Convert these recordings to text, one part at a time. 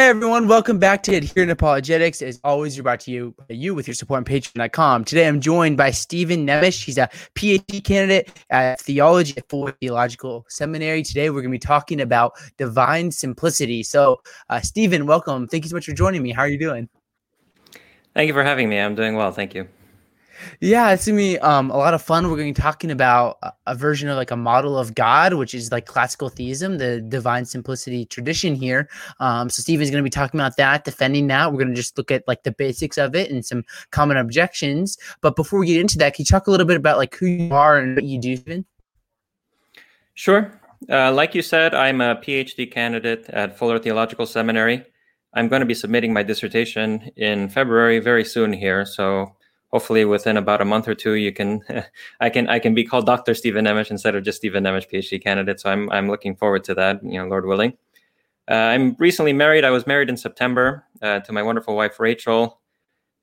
Hey everyone, welcome back to Adherent Apologetics. As always, you're brought to you you with your support on patreon.com. Today I'm joined by Stephen Nemes. He's a PhD candidate at theology at Fuller Theological Seminary. Today we're going to be talking about divine simplicity. So, uh, Stephen, welcome. Thank you so much for joining me. How are you doing? Thank you for having me. I'm doing well. Thank you. Yeah, it's gonna be um, a lot of fun. We're going to be talking about a, version of like a model of God, which is like classical theism, the divine simplicity tradition here. Um, so Stephen's going to be talking about that, defending that. We're going to just look at like the basics of it and some common objections. But before we get into that, can you talk a little bit about like who you are and what you do, Stephen? Sure. Uh, like you said, I'm a PhD candidate at Fuller Theological Seminary. I'm going to be submitting my dissertation in February, very soon here. So hopefully within about a month or two you can i can i can be called dr stephen nemes instead of just stephen nemes phd candidate. So i'm i'm looking forward to that you know lord willing. Uh, i'm recently married. I was married in september uh, to my wonderful wife rachel.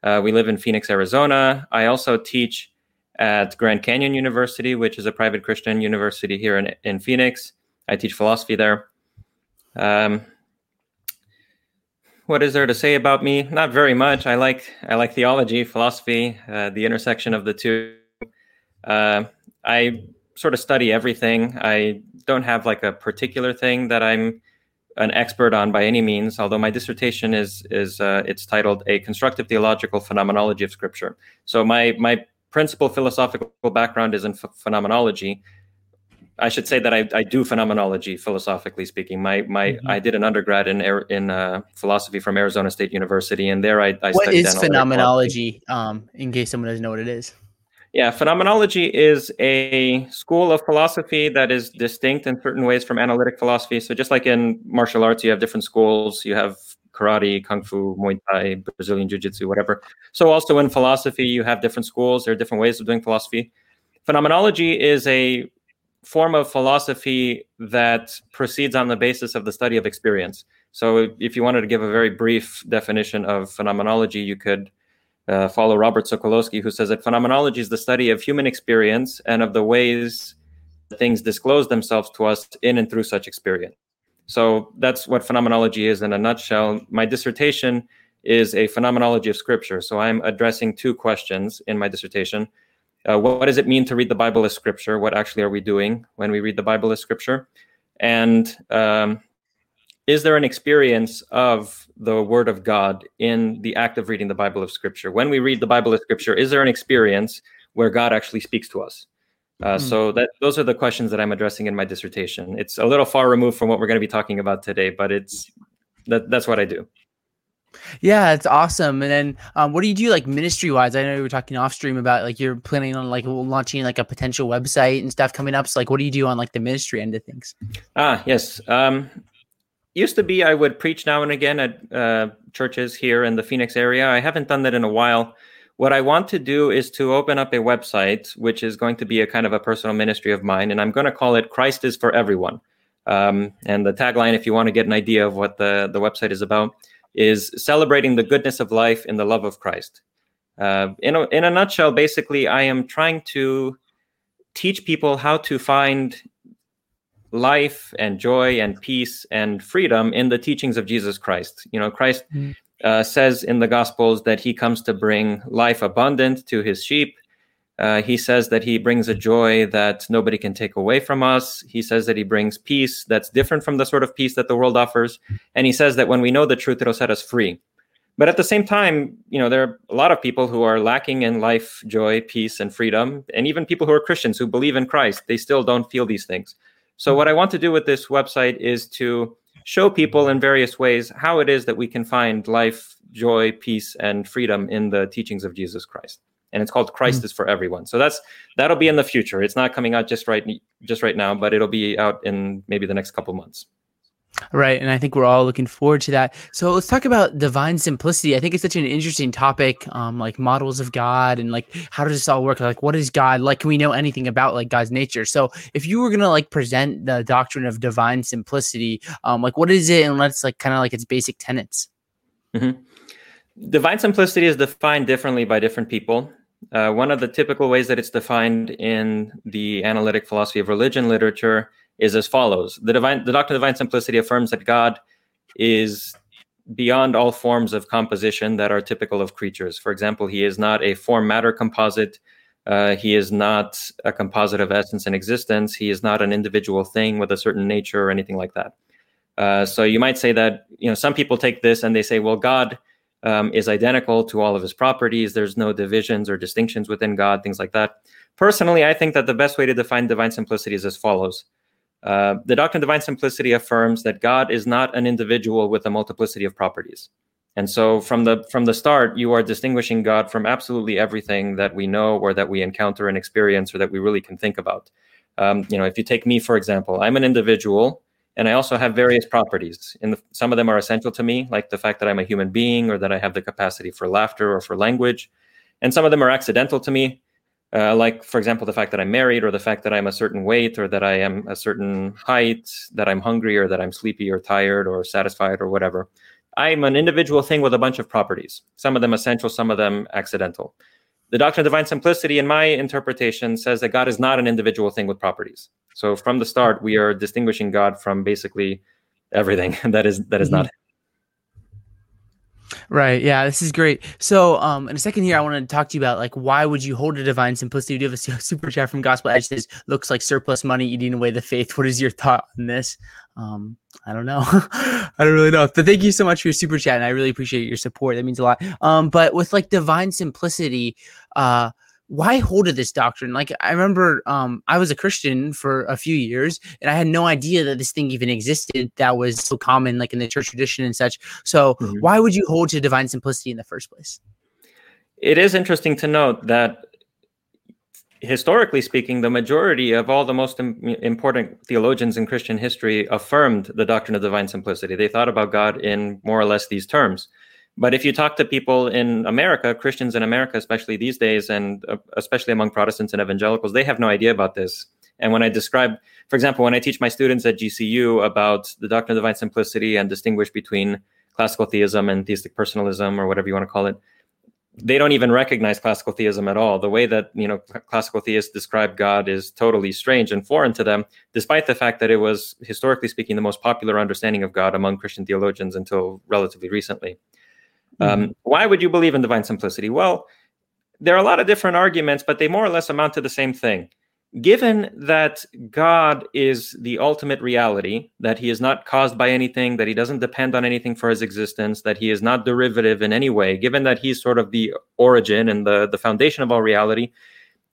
Uh, we live in phoenix arizona. I also teach at grand canyon university which is a private christian university here in, in phoenix. I teach philosophy there. Um, what is there to say about me? Not very much. I like I like theology, philosophy, uh, the intersection of the two. Uh, I sort of study everything. I don't have like a particular thing that I'm an expert on by any means. Although my dissertation is is uh, it's titled "A Constructive Theological Phenomenology of Scripture." So my my principal philosophical background is in ph- phenomenology, I should say that I, I do phenomenology, philosophically speaking. My my mm-hmm. I did an undergrad in in uh, philosophy from Arizona State University, and there I, I what is phenomenology? Um, in case someone doesn't know what it is. Yeah, phenomenology is a school of philosophy that is distinct in certain ways from analytic philosophy. So just like in martial arts, you have different schools. You have karate, kung fu, muay thai, Brazilian jiu-jitsu, whatever. So also in philosophy, you have different schools. There are different ways of doing philosophy. Phenomenology is a form of philosophy that proceeds on the basis of the study of experience. So, if you wanted to give a very brief definition of phenomenology, you could uh, follow Robert Sokolowski, who says that phenomenology is the study of human experience and of the ways things disclose themselves to us in and through such experience. So, that's what phenomenology is in a nutshell. My dissertation is a phenomenology of scripture. So, I'm addressing two questions in my dissertation. Uh, what, what, does it mean to read the Bible as scripture? What actually are we doing when we read the Bible as scripture? And um, is there an experience of the Word of God in the act of reading the Bible of scripture? When we read the Bible as scripture, is there an experience where God actually speaks to us? Uh, mm. So that those are the questions that I'm addressing in my dissertation. It's a little far removed from what we're going to be talking about today, but it's that, that's what I do. Yeah, it's awesome. And then, um, what do you do like ministry wise? I know you were talking off stream about like you're planning on like launching like a potential website and stuff coming up. So, like, what do you do on like the ministry end of things? Ah, yes. Um, used to be I would preach now and again at uh, churches here in the Phoenix area. I haven't done that in a while. What I want to do is to open up a website, which is going to be a kind of a personal ministry of mine, and I'm going to call it "Christ is for Everyone." Um, and the tagline, if you want to get an idea of what the the website is about is celebrating the goodness of life in the love of Christ. Uh, in, a, in a nutshell, basically, I am trying to teach people how to find life and joy and peace and freedom in the teachings of Jesus Christ. You know, Christ mm. uh, says in the Gospels that he comes to bring life abundant to his sheep. Uh, he says that he brings a joy that nobody can take away from us. He says that he brings peace that's different from the sort of peace that the world offers. And he says that when we know the truth, it'll set us free. But at the same time, you know, there are a lot of people who are lacking in life, joy, peace, and freedom. And even people who are Christians who believe in Christ, they still don't feel these things. So, what I want to do with this website is to show people in various ways how it is that we can find life, joy, peace, and freedom in the teachings of Jesus Christ and it's called Christ mm-hmm. is for everyone. So that's that'll be in the future. It's not coming out just right just right now, but it'll be out in maybe the next couple months. Right, and I think we're all looking forward to that. So let's talk about divine simplicity. I think it's such an interesting topic, um, like models of God and like how does this all work? Like, what is God? Like, can we know anything about like God's nature? So, if you were gonna like present the doctrine of divine simplicity, um, like what is it, and let's like kind of like its basic tenets. Mm-hmm. Divine simplicity is defined differently by different people. Uh, one of the typical ways that it's defined in the analytic philosophy of religion literature is as follows: the divine, the doctrine of divine simplicity affirms that God is beyond all forms of composition that are typical of creatures. For example, he is not a form matter composite. Uh, he is not a composite of essence and existence. He is not an individual thing with a certain nature or anything like that. Uh, so you might say that you know some people take this and they say, well, God um, is identical to all of his properties. There's no divisions or distinctions within God, things like that. Personally, I think that the best way to define divine simplicity is as follows. Uh, the doctrine of divine simplicity affirms that God is not an individual with a multiplicity of properties. And so from the from the start, you are distinguishing God from absolutely everything that we know or that we encounter and experience or that we really can think about. Um, you know, if you take me, for example, I'm an individual and I also have various properties. And some of them are essential to me, like the fact that I'm a human being or that I have the capacity for laughter or for language. And some of them are accidental to me, uh, like, for example, the fact that I'm married, or the fact that I'm a certain weight, or that I am a certain height, that I'm hungry, or that I'm sleepy, or tired, or satisfied, or whatever. I'm an individual thing with a bunch of properties, some of them essential, some of them accidental. The doctrine of divine simplicity, in my interpretation, says that God is not an individual thing with properties. So from the start, we are distinguishing God from basically everything that is that is mm-hmm. not Right. Yeah, this is great. So, um, in a second here, I want to talk to you about like why would you hold a divine simplicity? We do have a super chat from Gospel Edge says looks like surplus money eating away the faith. What is your thought on this? Um, I don't know. I don't really know. But thank you so much for your super chat, and I really appreciate your support. That means a lot. Um, but with like divine simplicity, uh, why hold to this doctrine? Like I remember um I was a Christian for a few years and I had no idea that this thing even existed that was so common like in the church tradition and such. So mm-hmm. why would you hold to divine simplicity in the first place? It is interesting to note that historically speaking, the majority of all the most Im- important theologians in Christian history affirmed the doctrine of divine simplicity. They thought about God in more or less these terms. But if you talk to people in America, Christians in America, especially these days, and uh, especially among Protestants and evangelicals, they have no idea about this. And when I describe, for example, when I teach my students at GCU about the doctrine of divine simplicity and distinguish between classical theism and theistic personalism or whatever you want to call it, they don't even recognize classical theism at all. The way that you know classical theists describe God is totally strange and foreign to them, despite the fact that it was historically speaking the most popular understanding of God among Christian theologians until relatively recently. Um, mm-hmm. why would you believe in divine simplicity? Well, there are a lot of different arguments, but they more or less amount to the same thing. Given that God is the ultimate reality, that he is not caused by anything, that he doesn't depend on anything for his existence, that he is not derivative in any way, given that he's sort of the origin and the, the foundation of all reality,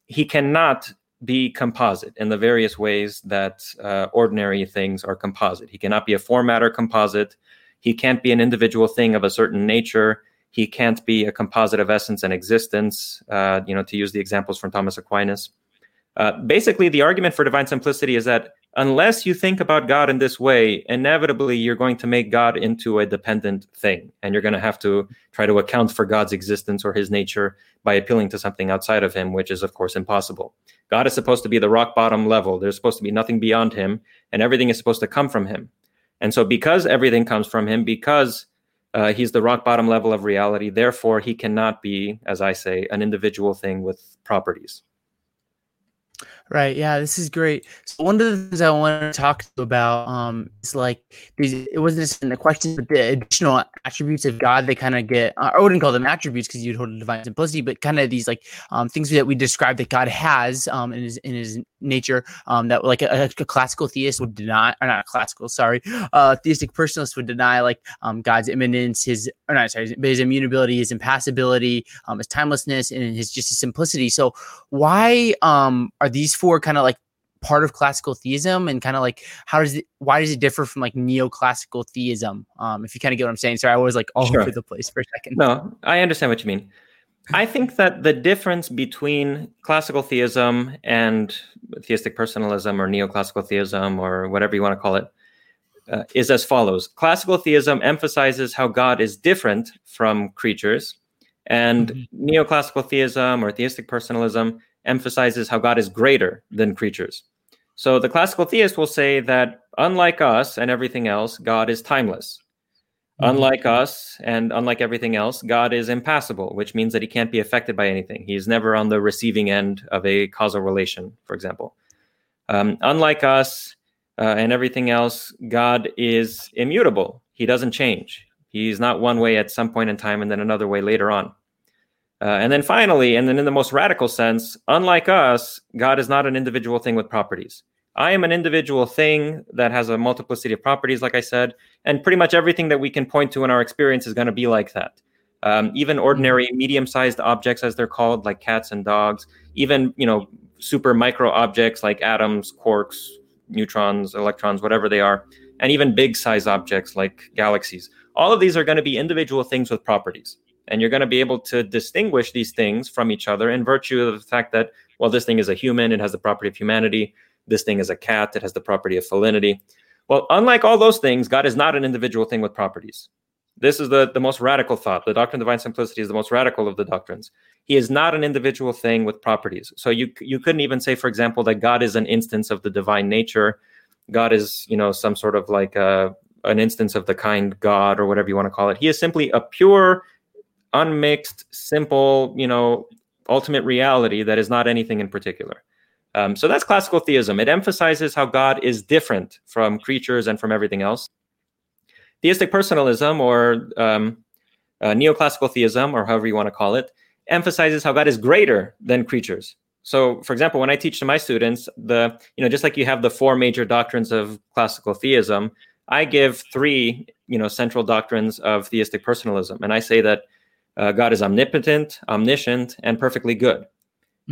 he cannot be composite in the various ways that uh, ordinary things are composite. He cannot be a form matter composite. He can't be an individual thing of a certain nature. He can't be a composite of essence and existence, uh, you know, to use the examples from Thomas Aquinas. Uh, basically, the argument for divine simplicity is that unless you think about God in this way, inevitably you're going to make God into a dependent thing. And you're going to have to try to account for God's existence or his nature by appealing to something outside of him, which is, of course, impossible. God is supposed to be the rock bottom level. There's supposed to be nothing beyond him, and everything is supposed to come from him. And so, because everything comes from him, because uh, he's the rock bottom level of reality, therefore, he cannot be, as I say, an individual thing with properties. Right. Yeah, this is great. So one of the things I want to talk to about um, is like these. It wasn't just in the question, but the additional attributes of God. They kind of get. Uh, I wouldn't call them attributes because you'd hold a divine simplicity, but kind of these like um, things that we describe that God has um, in his in his nature um, that like a, a, classical theist would deny, or not a classical, sorry, uh, theistic personalist would deny like um, God's immanence, his or not sorry, his immutability, his impassibility, um, his timelessness, and his just his simplicity. So why um, are these these four kind of like part of classical theism? And kind of like how does it why does it differ from like neoclassical theism? Um if you kind of get what i'm saying. Sorry i was like all sure. over the place for a second. No i understand what you mean i think that the difference between classical theism and theistic personalism or neoclassical theism or whatever you want to call it uh, is as follows classical theism emphasizes how god is different from creatures and mm-hmm. neoclassical theism or theistic personalism emphasizes how God is greater than creatures. So the classical theist will say that unlike us and everything else, God is timeless. Mm-hmm. Unlike us and unlike everything else, God is impassible, which means that he can't be affected by anything. He is never on the receiving end of a causal relation, for example. Um, unlike us uh, and everything else, God is immutable. He doesn't change. He's not one way at some point in time and then another way later on. Uh, and then finally, and then in the most radical sense, unlike us, God is not an individual thing with properties. I am an individual thing that has a multiplicity of properties, like I said, and pretty much everything that we can point to in our experience is going to be like that. Um, even ordinary medium-sized objects, as they're called, like cats and dogs, even you know super micro objects like atoms, quarks, neutrons, electrons, whatever they are, and even big-size objects like galaxies. All of these are going to be individual things with properties, and you're going to be able to distinguish these things from each other in virtue of the fact that well, this thing is a human; it has the property of humanity this thing is a cat, it has the property of felinity. Well, unlike all those things, God is not an individual thing with properties. This is the, the most radical thought. The doctrine of divine simplicity is the most radical of the doctrines. He is not an individual thing with properties. So you you couldn't even say, for example, that God is an instance of the divine nature. God is, you know, some sort of like a, an instance of the kind God or whatever you want to call it. He is simply a pure, unmixed, simple, you know, ultimate reality that is not anything in particular. Um, so that's classical theism. It emphasizes how God is different from creatures and from everything else. Theistic personalism, or um, uh, neoclassical theism, or however you want to call it, emphasizes how God is greater than creatures. So, for example, when I teach to my students, the you know just like you have the four major doctrines of classical theism, I give three you know central doctrines of theistic personalism, and I say that uh, God is omnipotent, omniscient, and perfectly good.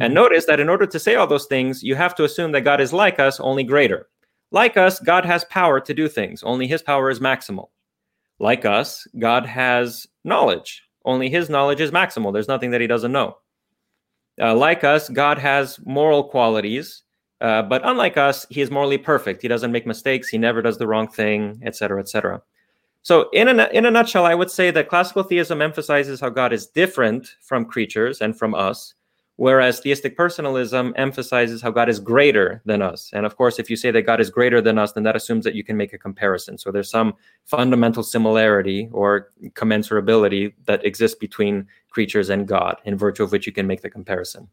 And mm-hmm. notice that in order to say all those things, you have to assume that God is like us, only greater. Like us, God has power to do things, only his power is maximal. Like us, God has knowledge, only his knowledge is maximal. There's nothing that he doesn't know. Uh, like us, God has moral qualities, uh, but unlike us, he is morally perfect. He doesn't make mistakes, he never does the wrong thing, etc., etc. So, in a, in a nutshell, I would say that classical theism emphasizes how God is different from creatures and from us, Whereas theistic personalism emphasizes how God is greater than us. And of course, if you say that God is greater than us, then that assumes that you can make a comparison. So there's some fundamental similarity or commensurability that exists between creatures and God, in virtue of which you can make the comparison.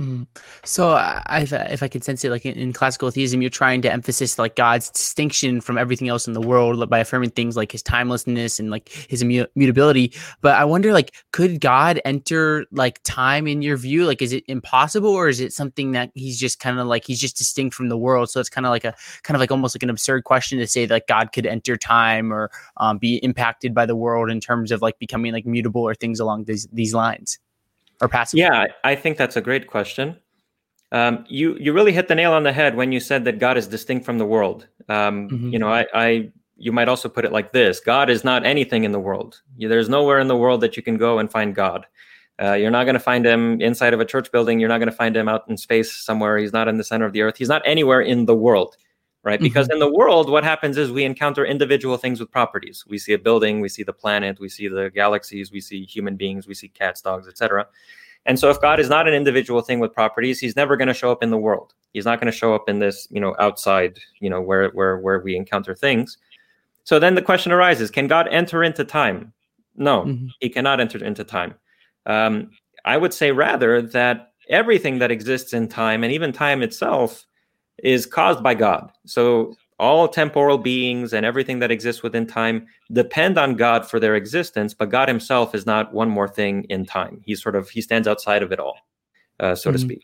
Mm. So, I, if I can sense it, like in, in, classical theism, you're trying to emphasize like God's distinction from everything else in the world by affirming things like His timelessness and like His immutability. But I wonder, like, could God enter like time in your view? Like, is it impossible, or is it something that He's just kind of like He's just distinct from the world? So it's kind of like a kind of like almost like an absurd question to say that God could enter time or um, be impacted by the world in terms of like becoming like mutable or things along these these lines or passive? Yeah, I think that's a great question. Um, you you really hit the nail on the head when you said that God is distinct from the world. Um, mm-hmm. You know, I, I you might also put it like this: God is not anything in the world. There's nowhere in the world that you can go and find God. Uh, you're not going to find him inside of a church building. You're not going to find him out in space somewhere. He's not in the center of the earth. He's not anywhere in the world, right? Mm-hmm. Because in the world, what happens is we encounter individual things with properties. We see a building, we see the planet, we see the galaxies, we see human beings, we see cats, dogs, etc. And so if God is not an individual thing with properties, he's never going to show up in the world. He's not going to show up in this, you know, outside, you know, where where where we encounter things. So then the question arises, can God enter into time? No, mm-hmm. he cannot enter into time. Um, I would say rather that everything that exists in time and even time itself is caused by God. So all temporal beings and everything that exists within time depend on God for their existence, but God himself is not one more thing in time. He sort of he stands outside of it all, uh, so mm-hmm. to speak.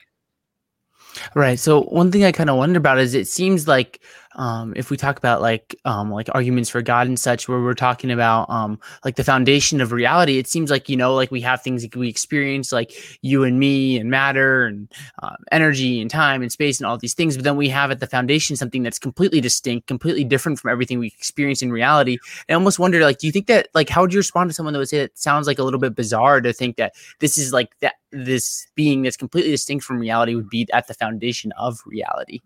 Right. So one thing I kind of wonder about is it seems like um, if we talk about like um, like arguments for God and such, where we're talking about um, like the foundation of reality, it seems like you know like we have things that we experience like you and me and matter and uh, energy and time and space and all these things, but then we have at the foundation something that's completely distinct, completely different from everything we experience in reality. I almost wonder like, do you think that like how would you respond to someone that would say it sounds like a little bit bizarre to think that this is like that this being that's completely distinct from reality would be at the foundation of reality?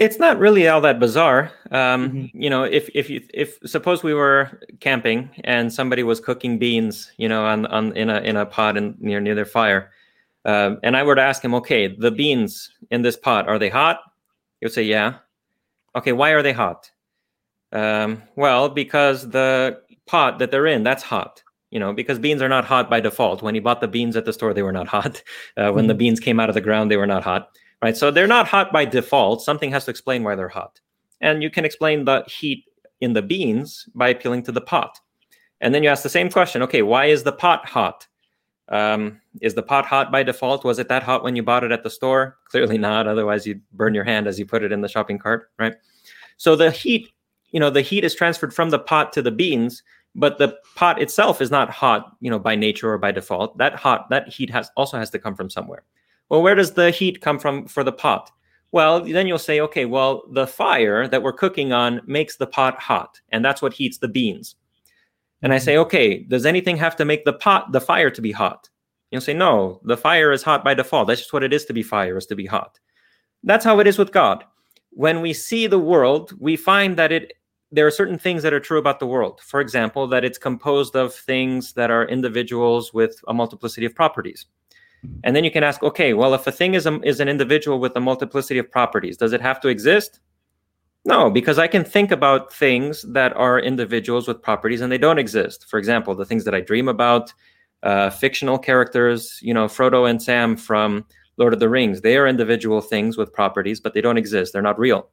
It's not really all that bizarre. Um, mm-hmm. You know, if if you if suppose we were camping and somebody was cooking beans, you know, on on in a in a pot in, near near their fire, uh, and I were to ask him, okay, the beans in this pot are they hot? He would say, yeah. Okay, why are they hot? Um, well, because the pot that they're in that's hot. You know, because beans are not hot by default. When he bought the beans at the store, they were not hot. Uh, when mm-hmm. the beans came out of the ground, they were not hot right? So they're not hot by default. Something has to explain why they're hot. And you can explain the heat in the beans by appealing to the pot. And then you ask the same question okay, why is the pot hot? Um, is the pot hot by default? Was it that hot when you bought it at the store? Clearly not. Otherwise, you'd burn your hand as you put it in the shopping cart, right? So the heat, you know, the heat is transferred from the pot to the beans, but the pot itself is not hot, you know, by nature or by default. That hot, that heat has also has to come from somewhere. Well, where does the heat come from for the pot? Well, then you'll say, okay, well, the fire that we're cooking on makes the pot hot, and that's what heats the beans. And I say, mm-hmm. okay, does anything have to make the pot, the fire to be hot? You'll say, no, the fire is hot by default. That's just what it is to be fire, is to be hot. That's how it is with God. When we see the world, we find that it there are certain things that are true about the world. For example, that it's composed of things that are individuals with a multiplicity of properties. And then you can ask, okay, well, if a thing is, a, is an individual with a multiplicity of properties, does it have to exist? No, because I can think about things that are individuals with properties and they don't exist. For example, the things that I dream about, uh, fictional characters, you know, Frodo and Sam from Lord of the Rings, they are individual things with properties, but they don't exist. They're not real.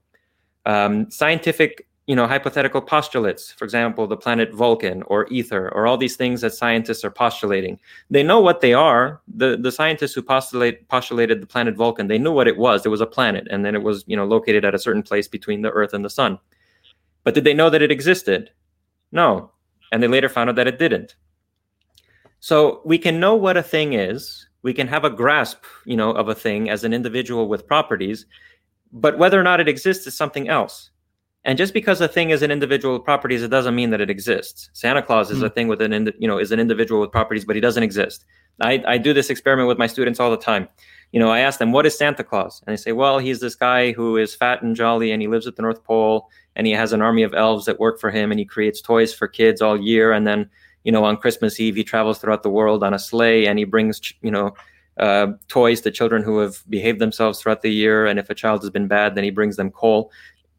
Um, scientific you know hypothetical postulates for example the planet vulcan or ether or all these things that scientists are postulating. They know what they are. The the scientists who postulate postulated the planet vulcan they knew what it was. It was a planet and then it was you know located at a certain place between the earth and the sun. But did they know that it existed? No. And they later found out that it didn't. So we can know what a thing is. We can have a grasp you know of a thing as an individual with properties. But whether or not it exists is something else and just because a thing is an individual with properties, it doesn't mean that it exists. Santa Claus is mm. a thing with an, you know, is an individual with properties, but he doesn't exist. I, I do this experiment with my students all the time. You know, I ask them, what is Santa Claus? And they say, well, he's this guy who is fat and jolly and he lives at the North Pole and he has an army of elves that work for him and he creates toys for kids all year. And then, you know, on Christmas Eve, he travels throughout the world on a sleigh and he brings, you know, uh, toys to children who have behaved themselves throughout the year. And if a child has been bad, then he brings them coal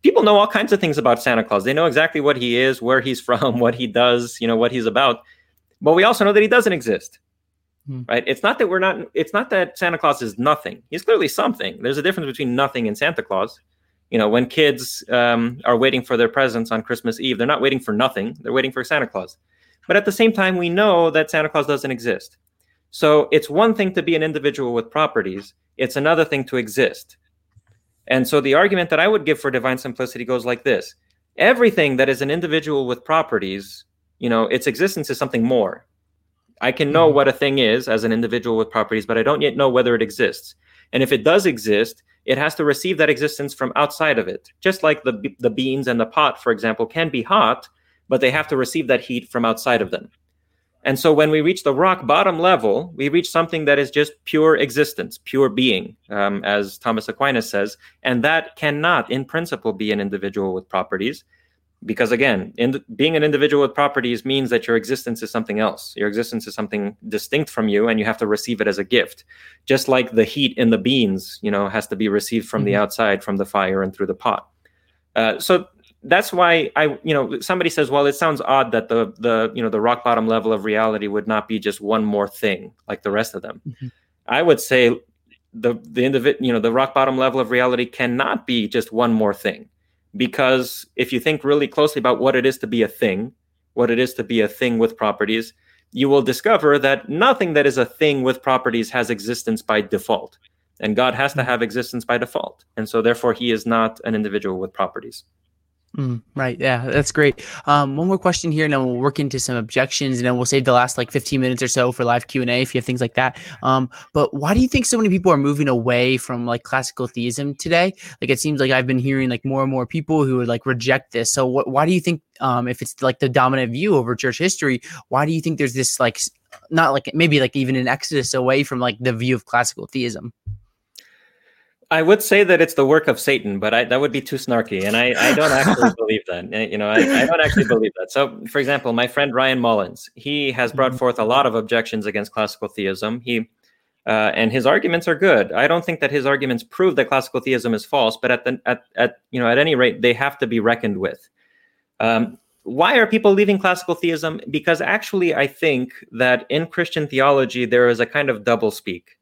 people know all kinds of things about Santa Claus. They know exactly what he is, where he's from, what he does, you know, what he's about. But we also know that he doesn't exist. Hmm. Right? It's not that we're not it's not that Santa Claus is nothing. He's clearly something. There's a difference between nothing and Santa Claus. You know, when kids um, are waiting for their presents on Christmas Eve, they're not waiting for nothing. They're waiting for Santa Claus. But at the same time, we know that Santa Claus doesn't exist. So it's one thing to be an individual with properties. It's another thing to exist. And so the argument that I would give for divine simplicity goes like this everything that is an individual with properties, you know, its existence is something more. I can know mm-hmm. what a thing is as an individual with properties, but I don't yet know whether it exists. And if it does exist, it has to receive that existence from outside of it. Just like the the beans and the pot, for example, can be hot, but they have to receive that heat from outside of them. And so when we reach the rock bottom level, we reach something that is just pure existence, pure being, um, as Thomas Aquinas says. And that cannot, in principle, be an individual with properties. Because again, in, being an individual with properties means that your existence is something else. Your existence is something distinct from you, and you have to receive it as a gift. Just like the heat in the beans, you know, has to be received from mm-hmm. the outside, from the fire, and through the pot. Uh, so that's why I, you know, somebody says, well, it sounds odd that the the you know the rock bottom level of reality would not be just one more thing like the rest of them. Mm-hmm. I would say the the individual, you know, the rock bottom level of reality cannot be just one more thing, because if you think really closely about what it is to be a thing, what it is to be a thing with properties, you will discover that nothing that is a thing with properties has existence by default, and God has to mm-hmm. have existence by default, and so therefore He is not an individual with properties. Mm, right. Yeah, that's great. Um, one more question here, and then we'll work into some objections, and then we'll save the last like 15 minutes or so for live Q and A if you have things like that. Um, but why do you think so many people are moving away from like classical theism today? Like it seems like I've been hearing like more and more people who would like reject this. So what? Why do you think? Um, if it's like the dominant view over church history, why do you think there's this like not like maybe like even an exodus away from like the view of classical theism? I would say that it's the work of Satan, but I, that would be too snarky, and I, I don't actually believe that. Eh, you know, I, I, don't actually believe that. So, for example, my friend Ryan Mullins, he has brought mm-hmm. forth a lot of objections against classical theism. He uh, and his arguments are good. I don't think that his arguments prove that classical theism is false, but at the at, at you know at any rate, they have to be reckoned with. Um, why are people leaving classical theism? Because actually, I think that in Christian theology there is a kind of double speak.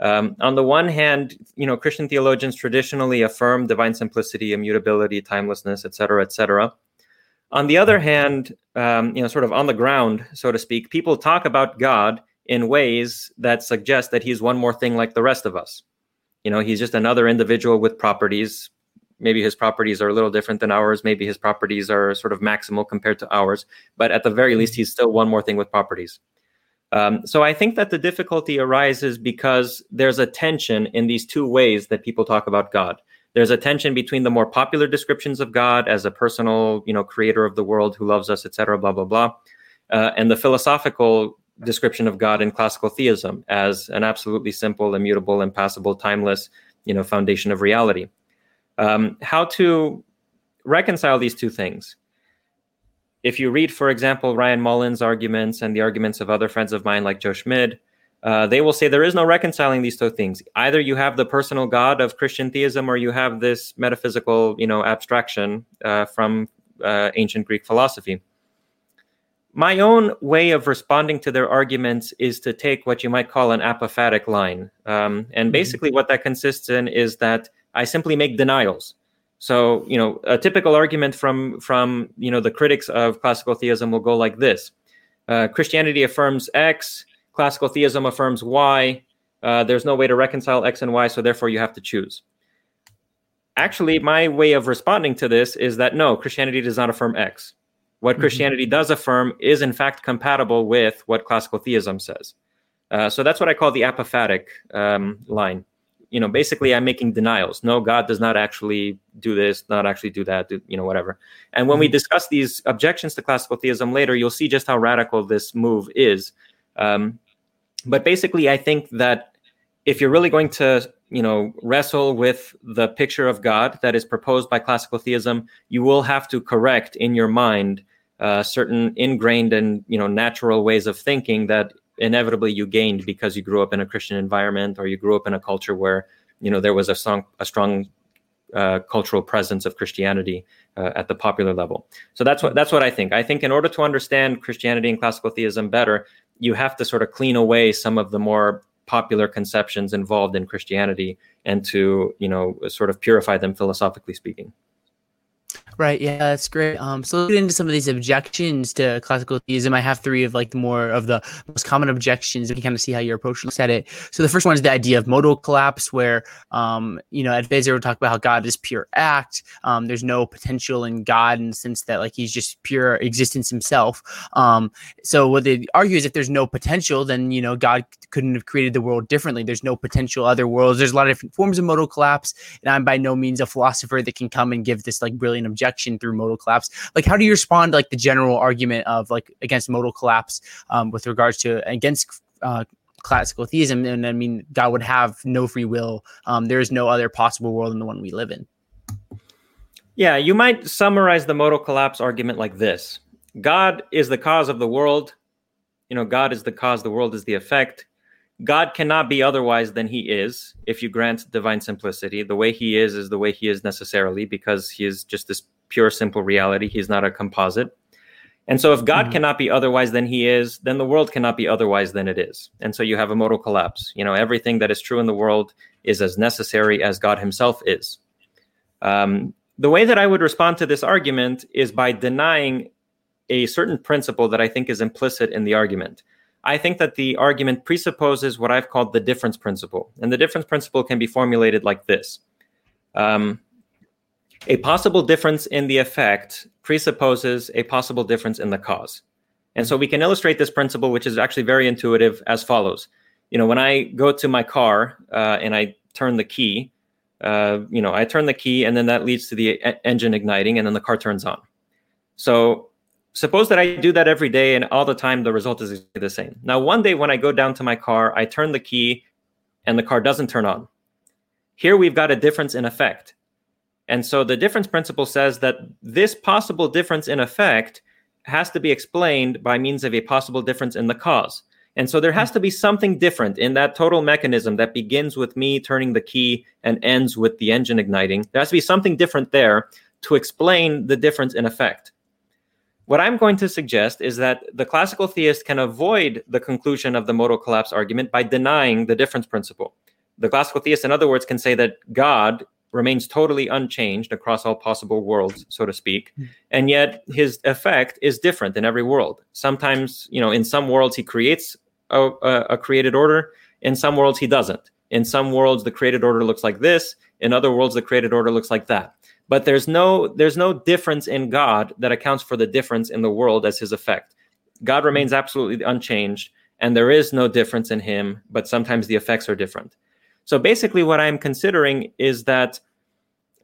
Um, on the one hand, you know, Christian theologians traditionally affirm divine simplicity, immutability, timelessness, etc., etc. On the other hand, um, you know, sort of on the ground, so to speak, people talk about God in ways that suggest that he's one more thing like the rest of us. You know, he's just another individual with properties. Maybe his properties are a little different than ours. Maybe his properties are sort of maximal compared to ours. But at the very least, he's still one more thing with properties. Um, so I think that the difficulty arises because there's a tension in these two ways that people talk about God. There's a tension between the more popular descriptions of God as a personal, you know, creator of the world who loves us, etc., blah blah blah, uh, and the philosophical description of God in classical theism as an absolutely simple, immutable, impassible, timeless, you know, foundation of reality. Um, how to reconcile these two things? If you read, for example, Ryan Mullins' arguments and the arguments of other friends of mine like Joe Schmid, uh, they will say there is no reconciling these two things. Either you have the personal God of Christian theism, or you have this metaphysical, you know, abstraction uh, from uh, ancient Greek philosophy my own way of responding to their arguments is to take what you might call an apophatic line. Um, and mm-hmm. basically, what that consists in is that I simply make denials. So, you know, a typical argument from from you know the critics of classical theism will go like this: uh, Christianity affirms X, classical theism affirms Y. Uh, there's no way to reconcile X and Y, so therefore you have to choose. Actually, my way of responding to this is that no, Christianity does not affirm X what mm-hmm. Christianity does affirm is in fact compatible with what classical theism says. Uh, so that's what I call the apophatic um, line. You know, basically, I'm making denials. No, God does not actually do this, not actually do that, do, you know, whatever. And when mm-hmm. we discuss these objections to classical theism later, you'll see just how radical this move is. Um, but basically, I think that if you're really going to you know wrestle with the picture of god that is proposed by classical theism you will have to correct in your mind uh, certain ingrained and you know natural ways of thinking that inevitably you gained because you grew up in a Christian environment or you grew up in a culture where you know there was a strong a strong uh, cultural presence of Christianity uh, at the popular level. So that's what that's what I think. I think in order to understand Christianity and classical theism better, you have to sort of clean away some of the more popular conceptions involved in Christianity and to you know sort of purify them philosophically speaking. Right. Yeah, that's great. Um, so get into some of these objections to classical theism, I have three of like the more of the most common objections. You can kind of see how your approach looks at it. So the first one is the idea of modal collapse, where um, you know, Ed Feser would talk about how God is pure act. Um, there's no potential in God in the sense that like he's just pure existence himself. Um, so what they argue is if there's no potential, then you know God couldn't have created the world differently. There's no potential other worlds. There's a lot of different forms of modal collapse, and I'm by no means a philosopher that can come and give this like brilliant objection through modal collapse. Like, how do you respond to like the general argument of like against modal collapse um, with regards to against uh, classical theism? And I mean, God would have no free will. Um, there is no other possible world than the one we live in. Yeah, you might summarize the modal collapse argument like this God is the cause of the world. You know, God is the cause, the world is the effect. God cannot be otherwise than he is if you grant divine simplicity. The way he is is the way he is necessarily because he is just this pure, simple reality. He's not a composite. And so, if God mm-hmm. cannot be otherwise than he is, then the world cannot be otherwise than it is. And so, you have a modal collapse. You know, everything that is true in the world is as necessary as God himself is. Um, the way that I would respond to this argument is by denying a certain principle that I think is implicit in the argument. I think that the argument presupposes what I've called the difference principle. And the difference principle can be formulated like this um, A possible difference in the effect presupposes a possible difference in the cause. And so we can illustrate this principle, which is actually very intuitive, as follows. You know, when I go to my car uh, and I turn the key, uh, you know, I turn the key and then that leads to the e- engine igniting and then the car turns on. So suppose that I do that every day and all the time the result is the same. Now, one day when I go down to my car, I turn the key and the car doesn't turn on. Here we've got a difference in effect. And so the difference principle says that this possible difference in effect has to be explained by means of a possible difference in the cause. And so there has to be something different in that total mechanism that begins with me turning the key and ends with the engine igniting. There has to be something different there to explain the difference in effect. What I'm going to suggest is that the classical theist can avoid the conclusion of the modal collapse argument by denying the difference principle. The classical theist, in other words, can say that God remains totally unchanged across all possible worlds, so to speak. Hmm. And yet his effect is different in every world. Sometimes, you know, in some worlds he creates a, a, a created order, in some worlds he doesn't. In some worlds the created order looks like this, in other worlds the created order looks like that. But there's no there's no difference in God that accounts for the difference in the world as his effect. God remains absolutely unchanged and there is no difference in him, but sometimes the effects are different. So basically, what I'm considering is that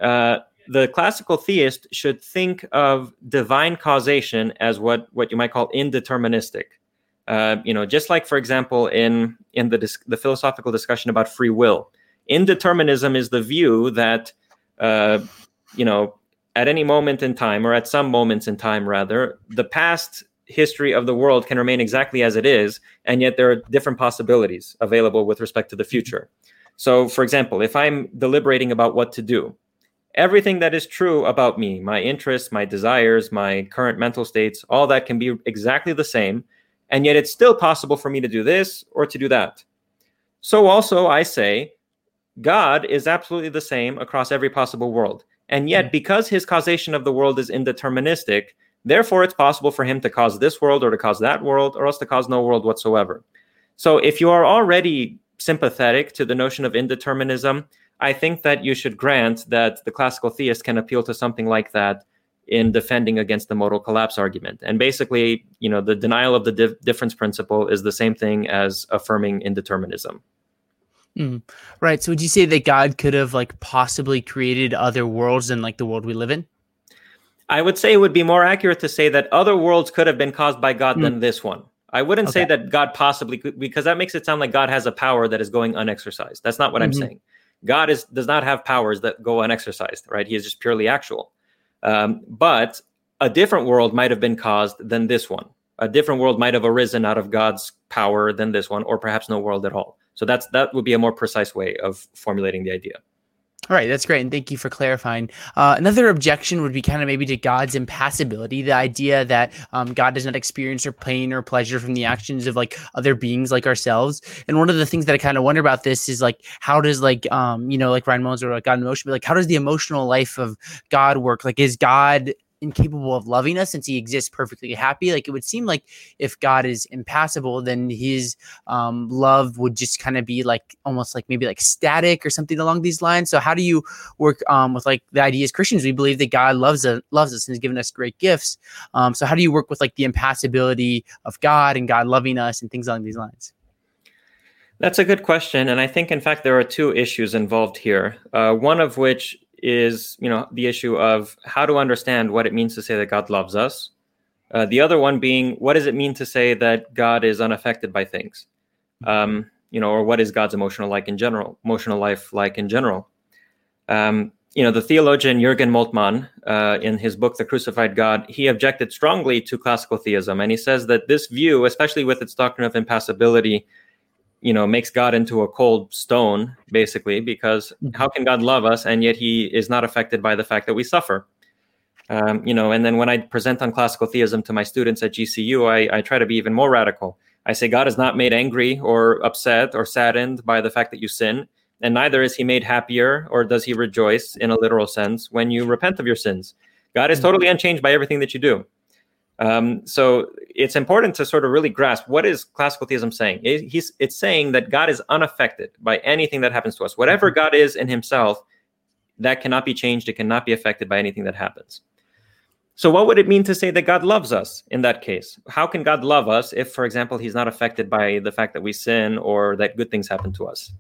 uh, the classical theist should think of divine causation as what, what you might call indeterministic. Uh, you know, just like, for example, in in the dis- the philosophical discussion about free will, indeterminism is the view that uh, you know at any moment in time, or at some moments in time, rather, the past history of the world can remain exactly as it is, and yet there are different possibilities available with respect to the future. So, for example, if I'm deliberating about what to do, everything that is true about me, my interests, my desires, my current mental states, all that can be exactly the same, and yet it's still possible for me to do this or to do that. So, also, I say, God is absolutely the same across every possible world. And yet, mm. because his causation of the world is indeterministic, Therefore, it's possible for him to cause this world or to cause that world or else to cause no world whatsoever. So, if you are already sympathetic to the notion of indeterminism, I think that you should grant that the classical theist can appeal to something like that in defending against the modal collapse argument. And basically, you know, the denial of the dif- difference principle is the same thing as affirming indeterminism. Mm, right. So would you say that God could have like possibly created other worlds than like the world we live in? I would say it would be more accurate to say that other worlds could have been caused by God mm. than this one. I wouldn't okay. say that God possibly could, because that makes it sound like God has a power that is going unexercised. That's not what mm-hmm. I'm saying. God is does not have powers that go unexercised, right? He is just purely actual. Um, but a different world might have been caused than this one. A different world might have arisen out of God's power than this one, or perhaps no world at all. So that's that would be a more precise way of formulating the idea. All right, that's great, and thank you for clarifying. Uh, another objection would be kind of maybe to God's impassibility, the idea that um, God does not experience or pain or pleasure from the actions of like other beings like ourselves. And one of the things that I kind of wonder about this is like, how does like um, you know, like Ryan Mullins or like God and Emotion, but like, how does the emotional life of God work? Like, is God incapable of loving us since he exists perfectly happy like it would seem like if god is impassible then his um, love would just kind of be like almost like maybe like static or something along these lines. So how do you work um, with like the idea as christians? We believe that god loves us loves us and has given us great gifts. Um, so how do you work with like the impassibility of god and god loving us and things along these lines? That's a good question and i think in fact there are two issues involved here uh, one of which is you know the issue of how to understand what it means to say that God loves us. Uh, the other one being what does it mean to say that God is unaffected by things, um, you know, or what is God's emotional like in general, emotional life like in general. Um, you know, the theologian Jürgen Moltmann, uh, in his book *The Crucified God*, he objected strongly to classical theism, and he says that this view, especially with its doctrine of impassibility, you know makes god into a cold stone basically because mm-hmm. how can god love us and yet he is not affected by the fact that we suffer um, you know and then when i present on classical theism to my students at gcu I, I try to be even more radical i say god is not made angry or upset or saddened by the fact that you sin and neither is he made happier or does he rejoice in a literal sense when you repent of your sins god is mm-hmm. totally unchanged by everything that you do um, so it's important to sort of really grasp what is classical theism saying. It, he's, it's saying that God is unaffected by anything that happens to us. Whatever mm-hmm. God is in himself, that cannot be changed. It cannot be affected by anything that happens. So, what would it mean to say that God loves us in that case? How can God love us if, for example, he's not affected by the fact that we sin or that good things happen to us?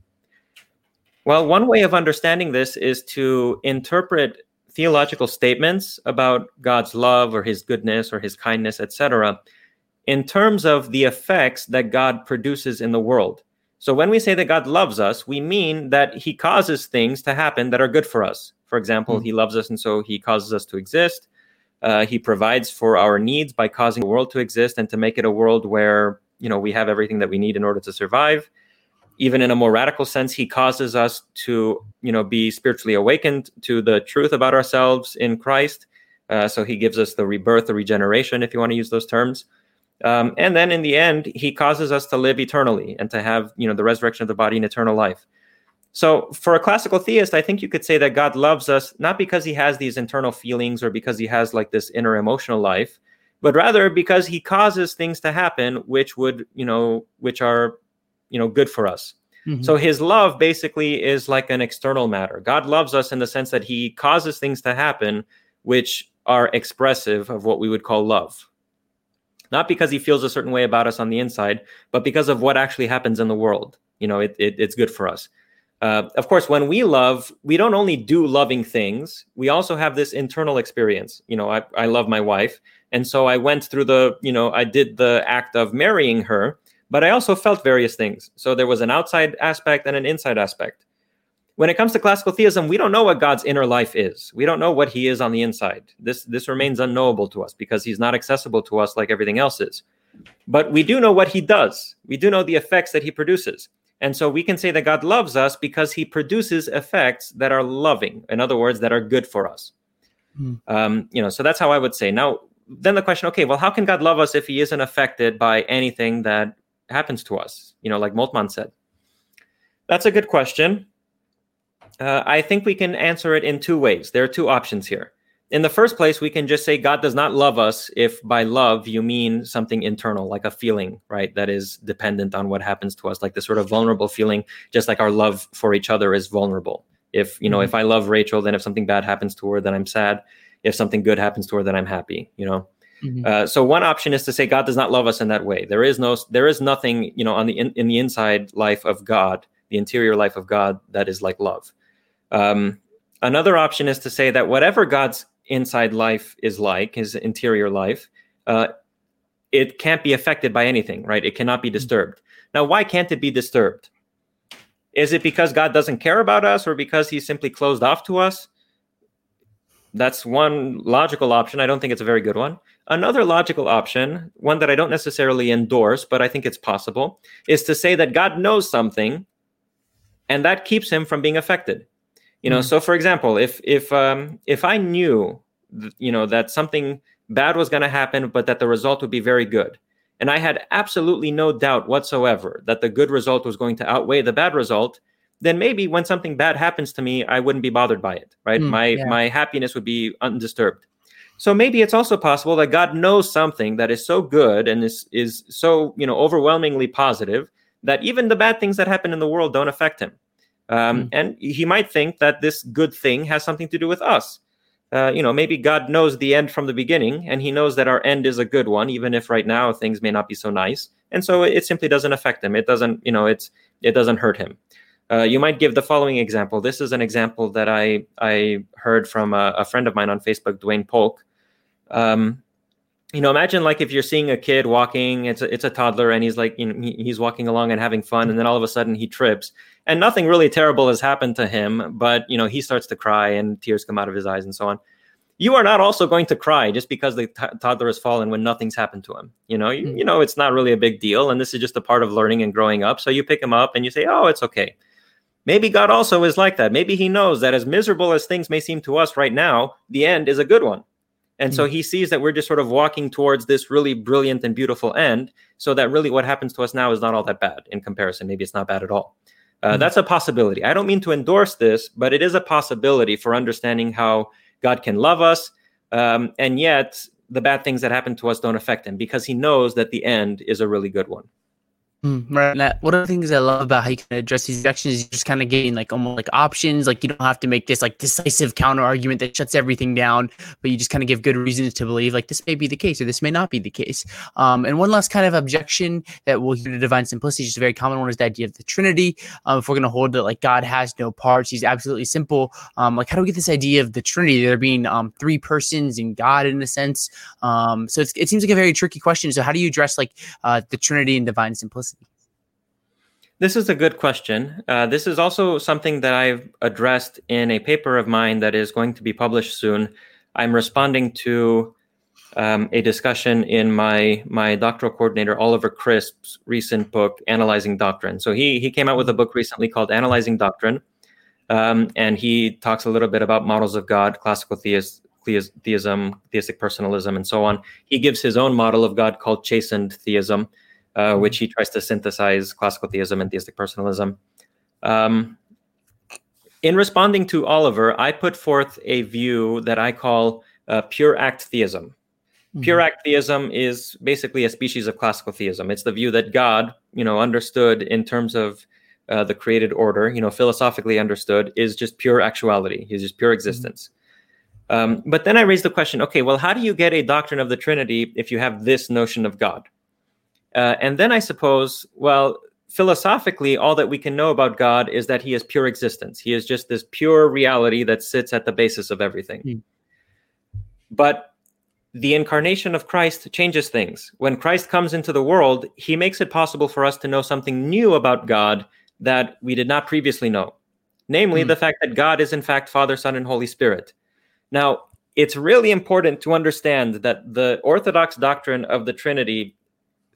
Well, one way of understanding this is to interpret theological statements about God's love or his goodness or his kindness, etc., in terms of the effects that God produces in the world. So when we say that God loves us, we mean that he causes things to happen that are good for us. For example, mm-hmm. he loves us and so he causes us to exist. Uh, he provides for our needs by causing the world to exist and to make it a world where you know we have everything that we need in order to survive even in a more radical sense he causes us to you know be spiritually awakened to the truth about ourselves in christ. Uh, so he gives us the rebirth the regeneration if you want to use those terms. Um, and then in the end he causes us to live eternally and to have you know the resurrection of the body and eternal life. So, for a classical theist, I think you could say that God loves us not because he has these internal feelings or because he has like this inner emotional life, but rather because he causes things to happen which would, you know, which are, you know, good for us. Mm-hmm. So his love basically is like an external matter. God loves us in the sense that he causes things to happen which are expressive of what we would call love. Not because he feels a certain way about us on the inside, but because of what actually happens in the world. You know, it, it it's good for us. Uh, of course, when we love, we don't only do loving things, we also have this internal experience. You know, I, I love my wife. And so I went through the, you know, I did the act of marrying her, but I also felt various things. So there was an outside aspect and an inside aspect. When it comes to classical theism, we don't know what God's inner life is. We don't know what he is on the inside. This, this remains unknowable to us because he's not accessible to us like everything else is. But we do know what he does. We do know the effects that he produces. And so we can say that God loves us because he produces effects that are loving, in other words, that are good for us. Mm. Um, you know, so that's how I would say. Now, then the question, okay, well, how can God love us if he isn't affected by anything that happens to us? You know, like Moltmann said. That's a good question. Uh, I think we can answer it in two ways. There are two options here in the first place, we can just say God does not love us if by love you mean something internal, like a feeling, right? That is dependent on what happens to us, like the sort of vulnerable feeling, just like our love for each other is vulnerable. If, you know, mm-hmm. if I love Rachel, then if something bad happens to her, then I'm sad. If something good happens to her, then I'm happy, you know? Mm-hmm. Uh, so one option is to say God does not love us in that way. There is no, there is nothing, you know, on the in, in the inside life of God, the interior life of God, that is like love. Um, another option is to say that whatever God's inside life is like, his interior life, uh, it can't be affected by anything, right? It cannot be hmm. disturbed. Now, why can't it be disturbed? Is it because God doesn't care about us or because he's simply closed off to us? That's one logical option. I don't think it's a very good one. Another logical option, one that I don't necessarily endorse, but I think it's possible, is to say that God knows something and that keeps him from being affected you know mm. so for example if if um if i knew th- you know that something bad was going to happen but that the result would be very good and i had absolutely no doubt whatsoever that the good result was going to outweigh the bad result then maybe when something bad happens to me i wouldn't be bothered by it right mm, my yeah. my happiness would be undisturbed so maybe it's also possible that god knows something that is so good and is is so you know overwhelmingly positive that even the bad things that happen in the world don't affect him um, mm. And he might think that this good thing has something to do with us. Uh, you know, maybe God knows the end from the beginning, and He knows that our end is a good one, even if right now things may not be so nice. And so it simply doesn't affect him. It doesn't, you know, it's it doesn't hurt him. Uh, you might give the following example. This is an example that I I heard from a, a friend of mine on Facebook, Dwayne Polk. Um, you know, imagine like if you're seeing a kid walking, it's a, it's a toddler, and he's like, you know, he's walking along and having fun, and then all of a sudden he trips, and nothing really terrible has happened to him, but you know, he starts to cry and tears come out of his eyes and so on. You are not also going to cry just because the t- toddler has fallen when nothing's happened to him. You know, you, you know, it's not really a big deal, and this is just a part of learning and growing up. So you pick him up and you say, "Oh, it's okay." Maybe God also is like that. Maybe He knows that as miserable as things may seem to us right now, the end is a good one and so hmm. he sees that we're just sort of walking towards this really brilliant and beautiful end. So that really what happens to us now is not all that bad in comparison. Maybe it's not bad at all. Uh, mm-hmm. That's a possibility. I don't mean to endorse this, but it is a possibility for understanding how God can love us. Um, and yet the bad things that happen to us don't affect him because he knows that the end is a really good one. Mm, right. Now, one of the things I love about how you can address these objections is just kind of getting like almost like options. Like you don't have to make this like decisive counter argument that shuts everything down, but you just kind of give good reasons to believe like this may be the case or this may not be the case. Um, and one last kind of objection that we'll hear to divine simplicity, just a very common one, is the idea of the Trinity. Um, if we're going to hold that like God has no parts, He's absolutely simple. Um, like how do we get this idea of the Trinity? There being um three persons in God in a sense. Um, so it seems like a very tricky question. So how do you address like uh, the Trinity and divine simplicity? This is a good question. Uh, this is also something that I've addressed in a paper of mine that is going to be published soon. I'm responding to um, a discussion in my my doctoral coordinator Oliver Crisp's recent book, Analyzing Doctrine. So he he came out with a book recently called Analyzing Doctrine, um, and he talks a little bit about models of God, classical theist, theism, theistic personalism, and so on. He gives his own model of God called chastened theism uh, which he tries to synthesize classical theism and theistic personalism. Um, in responding to Oliver, I put forth a view that I call uh, pure act theism. Mm-hmm. Pure act theism is basically a species of classical theism. It's the view that God, you know, understood in terms of uh, the created order, you know, philosophically understood, is just pure actuality. He's just pure mm-hmm. existence. Mm-hmm. Um, but then I raised the question: Okay, well, how do you get a doctrine of the Trinity if you have this notion of God? Uh, and then I suppose, well, philosophically, all that we can know about God is that He is pure existence. He is just this pure reality that sits at the basis of everything. Mm. But the incarnation of Christ changes things. When Christ comes into the world, He makes it possible for us to know something new about God that we did not previously know, namely mm. the fact that God is in fact Father, Son, and Holy Spirit. Now, it's really important to understand that the Orthodox doctrine of the Trinity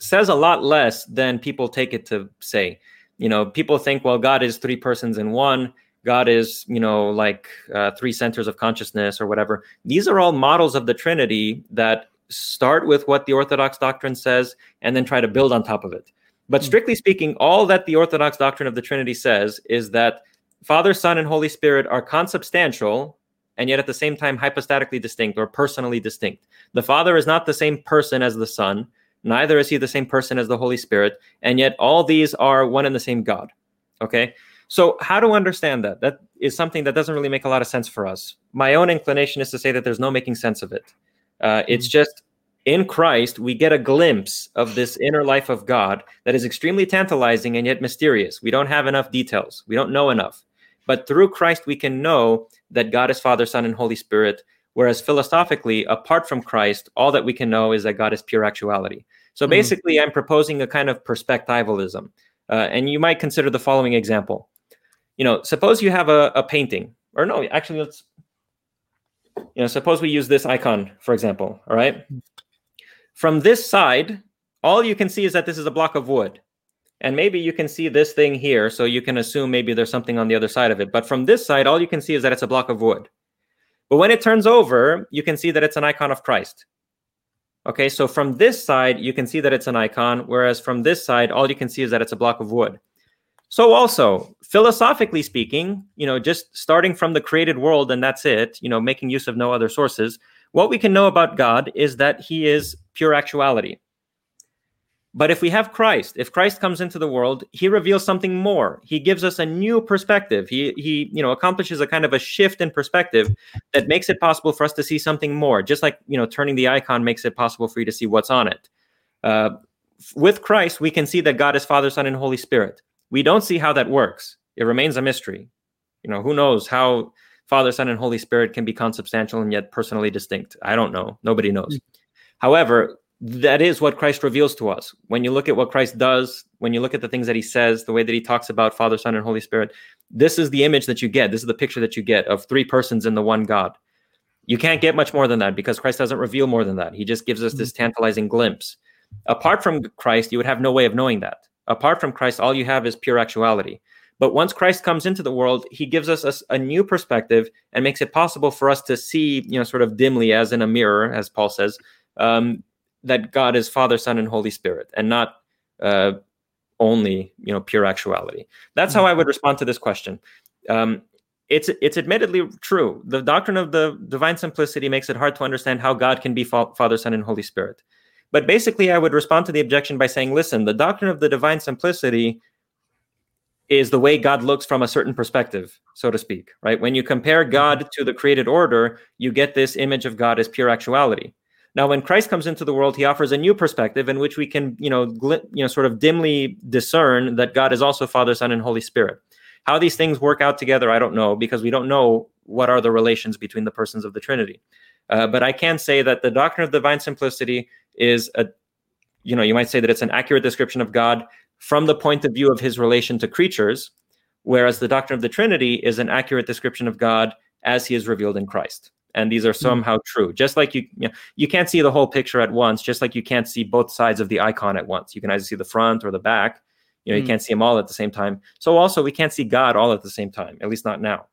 says a lot less than people take it to say. You know, people think, well, God is three persons in one. God is, you know, like uh, three centers of consciousness or whatever. These are all models of the Trinity that start with what the Orthodox doctrine says and then try to build on top of it. But hmm. strictly speaking, all that the Orthodox doctrine of the Trinity says is that Father, Son, and Holy Spirit are consubstantial and yet at the same time hypostatically distinct or personally distinct. The Father is not the same person as the Son, neither is he the same person as the Holy Spirit, and yet all these are one and the same God. Okay? So, how to understand that? That is something that doesn't really make a lot of sense for us. My own inclination is to say that there's no making sense of it. Uh, it's mm. just in Christ, we get a glimpse of this inner life of God that is extremely tantalizing and yet mysterious. We don't have enough details, we don't know enough. But through Christ, we can know that God is Father, Son, and Holy Spirit. Whereas philosophically, apart from Christ, all that we can know is that God is pure actuality. So mm. basically, mm-hmm. I'm proposing a kind of perspectivalism. Uh, and you might consider the following example. You know, suppose you have a, a painting, or no, actually, let's, you know, suppose we use this icon, for example, all right? From this side, all you can see is that this is a block of wood. And maybe you can see this thing here, so you can assume maybe there's something on the other side of it. But from this side, all you can see is that it's a block of wood. But when it turns over, you can see that it's an icon of Christ. Okay, so from this side, you can see that it's an icon, whereas from this side, all you can see is that it's a block of wood. So also, philosophically speaking, you know, just starting from the created world and that's it, you know, making use of no other sources, what we can know about God is that he is pure actuality. But if we have Christ, if Christ comes into the world, he reveals something more. He gives us a new perspective. He he you know accomplishes a kind of a shift in perspective that makes it possible for us to see something more. Just like you know turning the icon makes it possible for you to see what's on it. Uh, with Christ, we can see that God is Father, Son, and Holy Spirit. We don't see how that works. It remains a mystery. You know, who knows how Father, Son, and Holy Spirit can be consubstantial and yet personally distinct? I don't know. Nobody knows. Mm-hmm. However, that is what Christ reveals to us. When you look at what Christ does, when you look at the things that he says, the way that he talks about Father, Son, and Holy Spirit, this is the image that you get. This is the picture that you get of three persons in the one God. You can't get much more than that because Christ doesn't reveal more than that. He just gives us this mm-hmm. tantalizing glimpse. Apart from Christ, you would have no way of knowing that. Apart from Christ, all you have is pure actuality. But once Christ comes into the world, he gives us a, a, new perspective and makes it possible for us to see, you know, sort of dimly as in a mirror, as Paul says, um, that God is Father, Son, and Holy Spirit, and not uh, only you know pure actuality. That's how I would respond to this question. Um, it's it's admittedly true. The doctrine of the divine simplicity makes it hard to understand how God can be fa- Father, Son, and Holy Spirit. But basically, I would respond to the objection by saying, listen, the doctrine of the divine simplicity is the way God looks from a certain perspective, so to speak, right? When you compare. God to the created order, you get this image of God as pure actuality. Now, when Christ comes into the world, he offers a new perspective in which we can, you know, gl- you know, sort of dimly discern that God is also Father, Son, and Holy Spirit. How these things work out together, I don't know, because we don't know what are the relations between the persons of the Trinity. Uh, but I can say that the doctrine of divine simplicity is a, you know, you might say that it's an accurate description of God from the point of view of his relation to creatures, whereas the doctrine of the Trinity is an accurate description of God as he is revealed in Christ and these are hmm. somehow true just like you you, know, you can't see the whole picture at once just like you can't see both sides of the icon at once you can either see the front or the back you know you hmm. can't see them all at the same time so also we can't see god all at the same time at least not now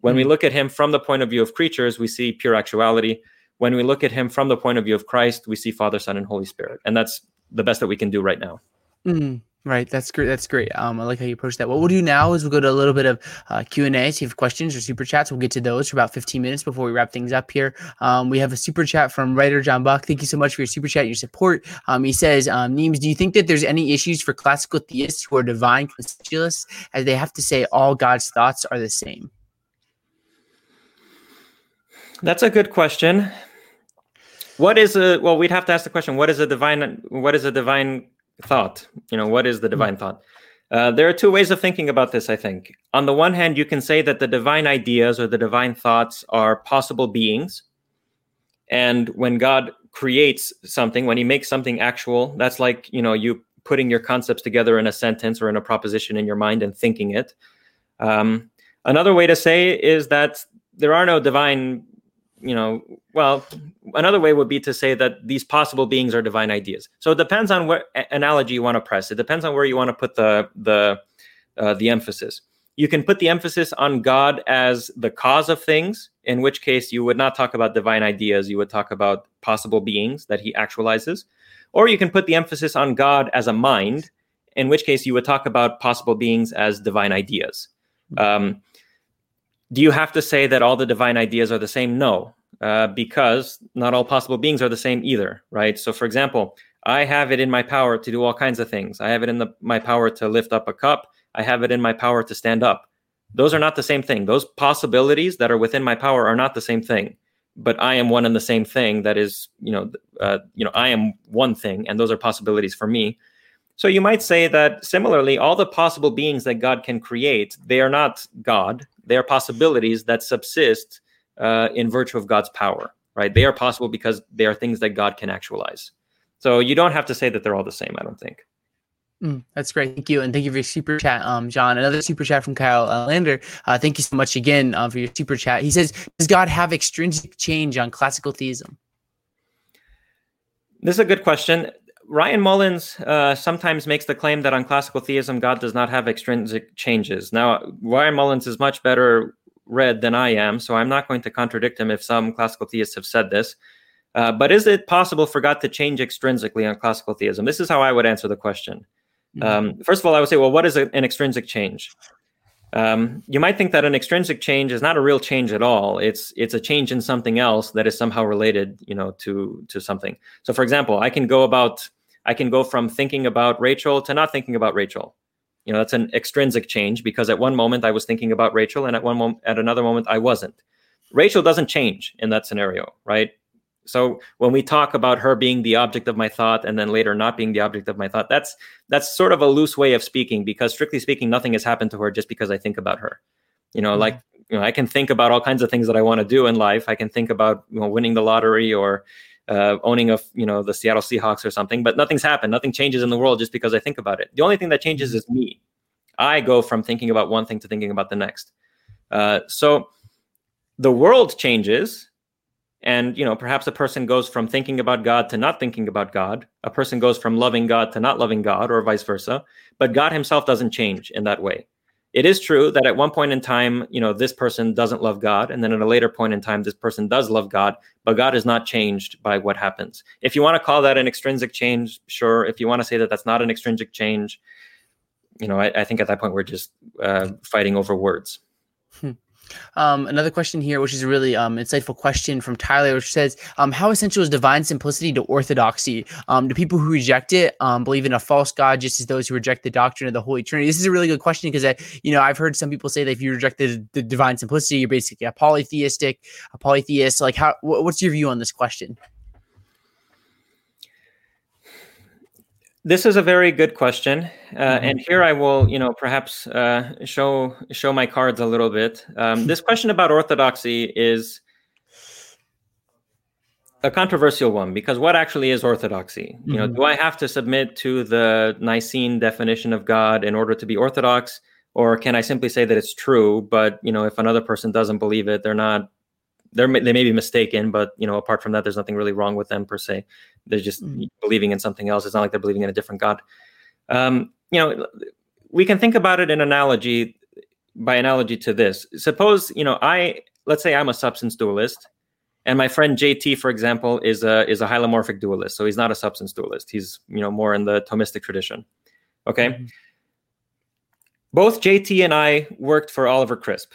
when mm. we hmm. look at him from the point of view of creatures we see pure actuality when we look at him from the point of view of christ we see father son and holy spirit and that's the best that we can do right now mm. Right, that's great. That's great. Um, I like how you approach that. What we'll do now is we'll go to a little bit of uh, Q and A. So if you have questions or super chats, we'll get to those for about 15 minutes before we wrap things up here. Um, we have a super chat from writer John Buck. Thank you so much for your super chat, your support. Um, he says, um, Nemes, do you think that there's any issues for classical theists who are divine constitutionalists, as they have to say all God's thoughts are the same? That's a good question. What is a well? We'd have to ask the question: What is a divine? What is a divine thought. You know, what is the divine thought? Uh, there are two ways of thinking about this, I think. On the one hand, you can say that the divine ideas or the divine thoughts are possible beings. And when God creates something, when he makes something actual, that's like, you know, you putting your concepts together in a sentence or in a proposition in your mind and thinking it. Um, another way to say is that there are no divine you know, well, another way would be to say that these possible beings are divine ideas. So it depends on what analogy you want to press. It depends on where you want to put the the uh, the emphasis. You can put the emphasis on God as the cause of things, in which case you would not talk about divine ideas. You would talk about possible beings that He actualizes, or you can put the emphasis on God as a mind, in which case you would talk about possible beings as divine ideas. Um, do you have to say that all the divine ideas are the same? No, uh, because not all possible beings are the same either, right? So, for example, I have it in my power to do all kinds of things. I have it in the, my power to lift up a cup. I have it in my power to stand up. Those are not the same thing. Those possibilities that are within my power are not the same thing. But I am one and the same thing. That is, you know, uh, you know, I am one thing, and those are possibilities for me. So you might say that similarly, all the possible beings that God can create, they are not God. They are possibilities that subsist uh, in virtue of God's power, right? They are possible because they are things that God can actualize. So you don't have to say that they're all the same, I don't think. Mm, that's great. Thank you. And thank you for your super chat, um, John. Another super chat from Kyle uh, Lander. Uh, thank you so much again uh, for your super chat. He says, Does God have extrinsic change on classical theism? This is a good question. Ryan Mullins uh, sometimes makes the claim that on classical theism, God does not have extrinsic changes. Now, Ryan Mullins is much better read than I am, so I'm not going to contradict him if some classical theists have said this. Uh, but is it possible for God to change extrinsically on classical theism? This is how I would answer the question. Mm-hmm. Um, first of all, I would say, well, what is a, an extrinsic change? Um, you might think that an extrinsic change is not a real change at all. It's it's a change in something else that is somehow related, you know, to to something. So, for example, I can go about I can go from thinking about Rachel to not thinking about Rachel. You know, that's an extrinsic change because at one moment I was thinking about Rachel and at one moment at another moment I wasn't. Rachel doesn't change in that scenario, right? So when we talk about her being the object of my thought and then later not being the object of my thought, that's that's sort of a loose way of speaking because strictly speaking, nothing has happened to her just because I think about her. You know, mm-hmm. like you know, I can think about all kinds of things that I want to do in life. I can think about you know winning the lottery or uh, owning of you know the Seattle Seahawks or something, but nothing's happened. Nothing changes in the world just because I think about it. The only thing that changes is me. I go from thinking about one thing to thinking about the next. Uh, so the world changes, and you know perhaps a person goes from thinking about God to not thinking about God. A person goes from loving God to not loving God, or vice versa. But God Himself doesn't change in that way it is true that at one point in time, you know, this person doesn't love God, and then at a later point in time, this person does love God, but God is not changed by what happens. If you want to call that an extrinsic change, sure. If you want to say that that's not an extrinsic change, you know, I, I think at that point we're just uh, fighting over words. Hmm. Um, another question here, which is a really um, insightful question from Tyler, which says, um, "How essential is divine simplicity to orthodoxy? Um, do people who reject it um, believe in a false god, just as those who reject the doctrine of the Holy Trinity?" This is a really good question because, I, you know, I've heard some people say that if you reject the, the divine simplicity, you're basically a polytheistic, a polytheist. Like, how? What's your view on this question? This is a very good question, uh, mm-hmm. and here I will, you know, perhaps uh, show show my cards a little bit. Um, this question about orthodoxy is a controversial one because what actually is orthodoxy? Mm-hmm. You know, mm-hmm. do I have to submit to the Nicene definition of God in order to be orthodox, or can I simply say that it's true? But you know, if another person doesn't believe it, they're not they're they may be mistaken, but you know, apart from that, there's nothing really wrong with them per se. They're just mm-hmm. believing in something else. It's not like they're believing in a different God. Um, you know, we can think about it in analogy by analogy to this. Suppose you know, I let's say I'm a substance dualist, and my friend JT, for example, is a is a hylomorphic dualist. So he's not a substance dualist. He's you know more in the Thomistic tradition. Okay. Mm-hmm. Both JT and I worked for Oliver Crisp.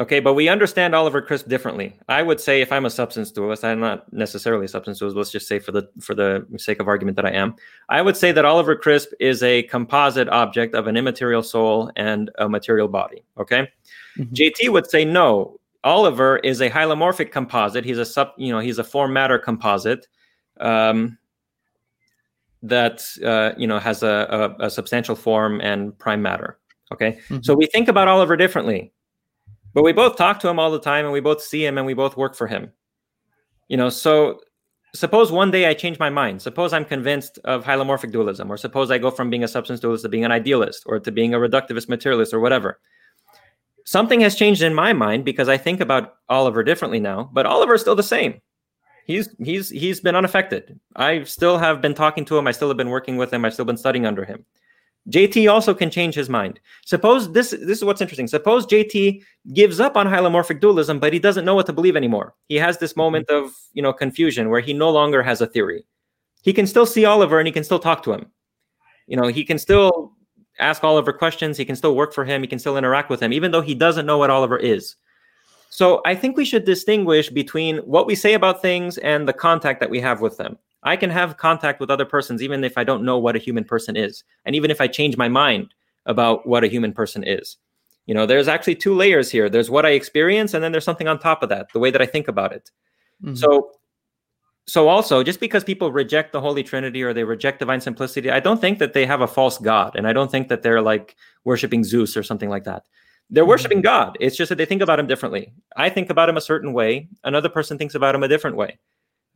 Okay, but we understand Oliver Crisp differently. I would say if I'm a substance dualist, I'm not necessarily a substance dualist. Let's just say for the for the sake of argument that I am. I would say that Oliver Crisp is a composite object of an immaterial soul and a material body. Okay, mm-hmm. JT would say no. Oliver is a hylomorphic composite. He's a sub, you know, he's a form matter composite um, that uh, you know has a, a, a, substantial form and prime matter. Okay, mm-hmm. so we think about Oliver differently. But we both talk to him all the time and we both see him and we both work for him. You know, so suppose one day I change my mind. Suppose I'm convinced of hylomorphic dualism, or suppose I go from being a substance dualist to being an idealist, or to being a reductivist materialist, or whatever. Something has changed in my mind because I think about Oliver differently now, but Oliver is still the same. He's he's he's been unaffected. I still have been talking to him. I still have been working with him. I've still been studying under him. JT also can change his mind. Suppose this this is what's interesting. Suppose JT gives up on hylomorphic dualism, but he doesn't know what to believe anymore. He has this moment mm-hmm. of you know confusion where he no longer has a theory. He can still see Oliver and he can still talk to him. You know, he can still ask Oliver questions. He can still work for him. He can still interact with him, even though he doesn't know what Oliver is. So I think we should distinguish between what we say about things and the contact that we have with them. I can have contact with other persons even if I don't know what a human person is, and even if I change my mind about what a human person is. You know, there's actually two layers here. There's what I experience, and then there's something on top of that, the way that I think about it. Mm-hmm. So, so also, just because people reject the Holy Trinity or they reject divine simplicity, I don't think that they have a false God, and I don't think that they're like worshiping Zeus or something like that. They're mm-hmm. worshiping God. It's just that they think about him differently. I think about him a certain way. Another person thinks about him a different way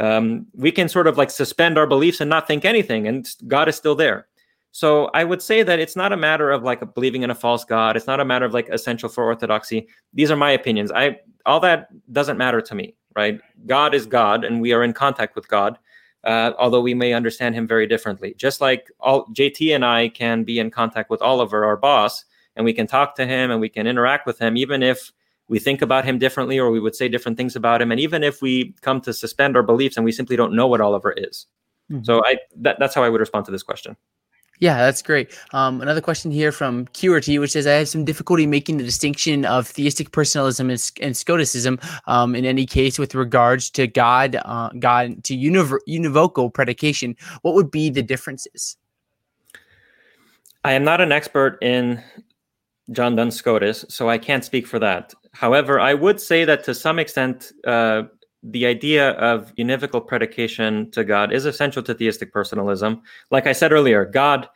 um, we can sort of like suspend our beliefs and not think anything, and God is still there. So I would say that it's not a matter of like believing in a false God. It's not a matter of like essential for orthodoxy. These are my opinions. I all that doesn't matter to me, right? God is God, and we are in contact with God. Uh, although we may understand him very differently. Just like all JT and I can be in contact with Oliver, our boss, and we can talk to him and we can interact with him, even if we think about him differently or we would say different things about him and even if we come to suspend our beliefs and we simply don't know what oliver is mm-hmm. so i that, that's how i would respond to this question yeah, that's great. Um, another question here from QRT, which says, I have some difficulty making the distinction of theistic personalism and, and Scoticism um, in any case with regards to God, uh, God to univ- univocal predication. What would be the differences? I am not an expert in John Duns Scotus, so I can't speak for that. However, I would say that to some extent, uh, the idea of univocal predication to God is essential to theistic personalism. Like I said earlier, God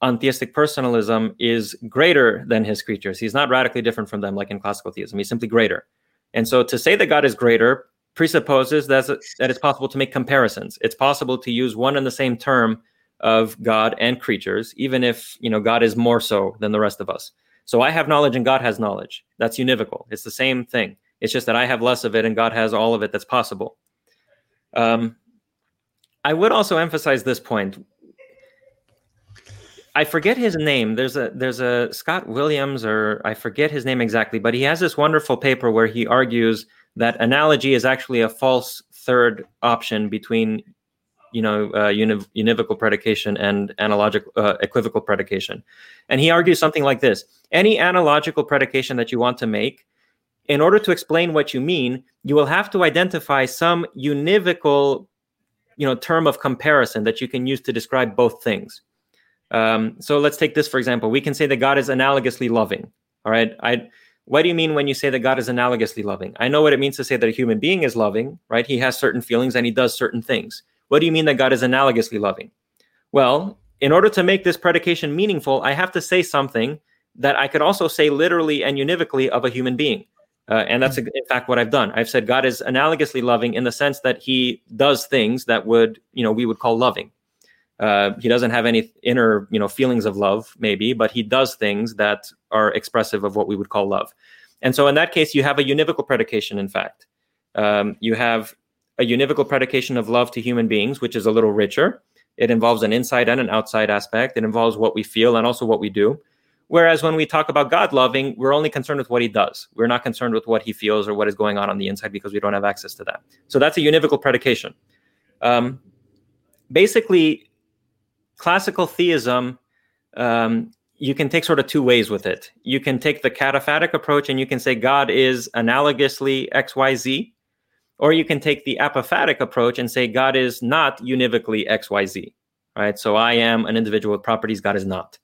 on theistic personalism is greater than his creatures. He's not radically different from them, like in classical theism. He's simply greater. And so to say that God is greater presupposes that, that it's possible to make comparisons. It's possible to use one and the same term of God and creatures, even if you know God is more so than the rest of us. So I have knowledge and God has knowledge. That's univocal. It's the same thing. It's just that I have less of it and God has all of it that's possible. Um, I would also emphasize this point. I forget his name. There's a there's a Scott Williams or I forget his name exactly, but he has this wonderful paper where he argues that analogy is actually a false third option between you know uh, univ- univocal predication and analogical uh, equivocal predication. And he argues something like this any analogical predication that you want to make in order to explain what you mean you will have to identify some univocal you know term of comparison that you can use to describe both things. Um, so let's take this for example. We can say that god is analogously loving all right? I what do you mean when you say that god is analogously loving? I know what it means to say that a human being is loving right? He has certain feelings and he does certain things what do you mean that God is analogously loving? Well, in order to make this predication meaningful, I have to say something that I could also say literally and univocally of a human being. Uh, and that's in fact what I've done. I've said God is analogously loving in the sense that he does things that would, you know, we would call loving. Uh, he doesn't have any inner, you know, feelings of love, maybe, but he does things that are expressive of what we would call love. And so, in that case, you have a univocal predication. In fact, um, you have a univocal predication of love to human beings, which is a little richer. It involves an inside and an outside aspect. It involves what we feel and also what we do. Whereas when we talk about God loving, we're only concerned with what he does. We're not concerned with what he feels or what is going on on the inside because we don't have access to that. So that's a univocal predication. Um, basically, classical theism um, you can take sort of two ways with it. You can take the cataphatic approach and you can say God is analogously XYZ, or you can take the apophatic approach and say God is not univocally XYZ, right? So I am an individual with properties, God is not.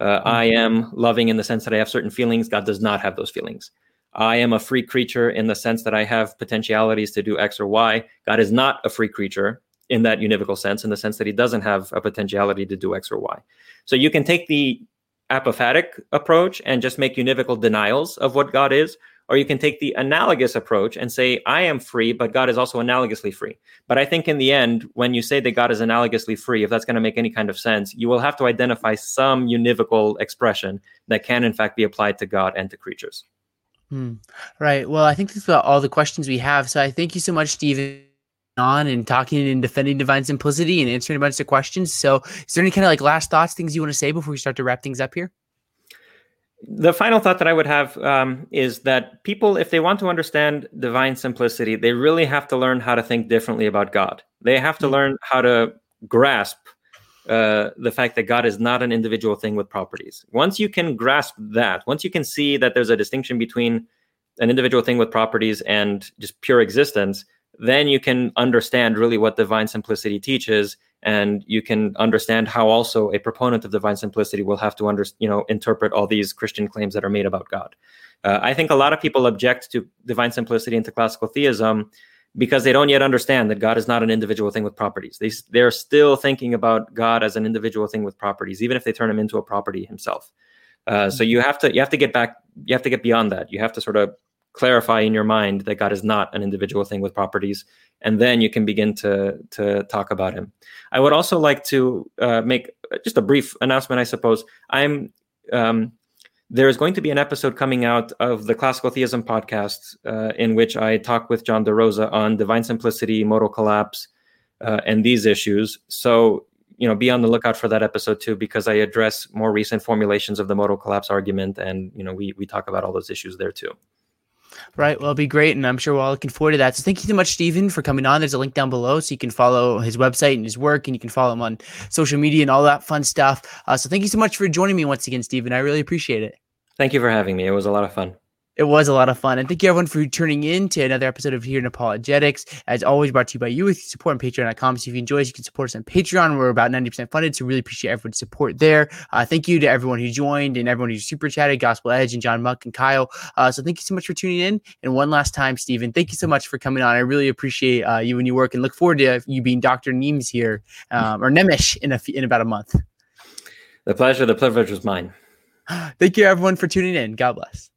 Uh, I mm-hmm. am loving in the sense that I have certain feelings, God does not have those feelings. I am a free creature in the sense that I have potentialities to do X or Y. God is not a free creature in that univocal sense, in the sense that he doesn't have a potentiality to do X or Y. So you can take the apophatic approach and just make univocal denials of what God is, or you can take the analogous approach and say, I am free, but God is also analogously free. But I think in the end, when you say that God is analogously free, if that's going to make any kind of sense, you will have to identify some univocal expression that can, in fact, be applied to God and to creatures. Hmm. Right. Well, I think that's about all the questions we have. So I thank you so much, Stephen on and talking and defending divine simplicity and answering a bunch of questions. So, is there any kind of like last thoughts, things you want to say before we start to wrap things up here? The final thought that I would have um, is that people, if they want to understand divine simplicity, they really have to learn how to think differently about God. They have to mm-hmm. learn how to grasp uh, the fact that God is not an individual thing with properties. Once you can grasp that, once you can see that there's a distinction between an individual thing with properties and just pure existence, then you can understand really what divine simplicity teaches and you can understand how also a proponent of divine simplicity will have to under, you know interpret all these christian claims that are made about god. Uh, i think a lot of people object to divine simplicity and to classical theism because they don't yet understand that god is not an individual thing with properties. They, they're still thinking about god as an individual thing with properties even if they turn him into a property himself. Uh, so you have to you have to get back you have to get beyond that. You have to sort of clarify in your mind that God is not an individual thing with properties, and then you can begin to to talk about Him. I would also like to uh, make just a brief announcement. I suppose I'm. Um, there is going to be an episode coming out of the Classical Theism podcast uh, in which I talk with John DeRosa on divine simplicity, modal collapse, uh, and these issues. So you know, be on the lookout for that episode too, because I address more recent formulations of the modal collapse argument, and you know, we we talk about all those issues there too. Right. Well, it'll be great. And I'm sure we're all looking forward to that. So thank you so much, Stephen, for coming on. There's a link down below so you can follow his website and his work, and you can follow him on social media and all that fun stuff. Uh, so thank you so much for joining me once again, Stephen. I really appreciate it. Thank you for having me. It was a lot of fun. It was a lot of fun. And thank you everyone for tuning in to another episode of Here in Apologetics. As always, brought to you by you with support on patreon.com. So if you enjoy us, you can support us on Patreon. We're about 90% funded. So really appreciate everyone's support there. Uh, thank you to everyone who joined and everyone who super chatted, Gospel Edge and John Muck and Kyle. Uh, so thank you so much for tuning in. And one last time, Stephen, thank you so much for coming on. I really appreciate uh, you and your work and look forward to you being Dr. Nemes here um, or Nemish in, a, in about a month. The pleasure, the privilege was mine. Thank you everyone for tuning in. God bless.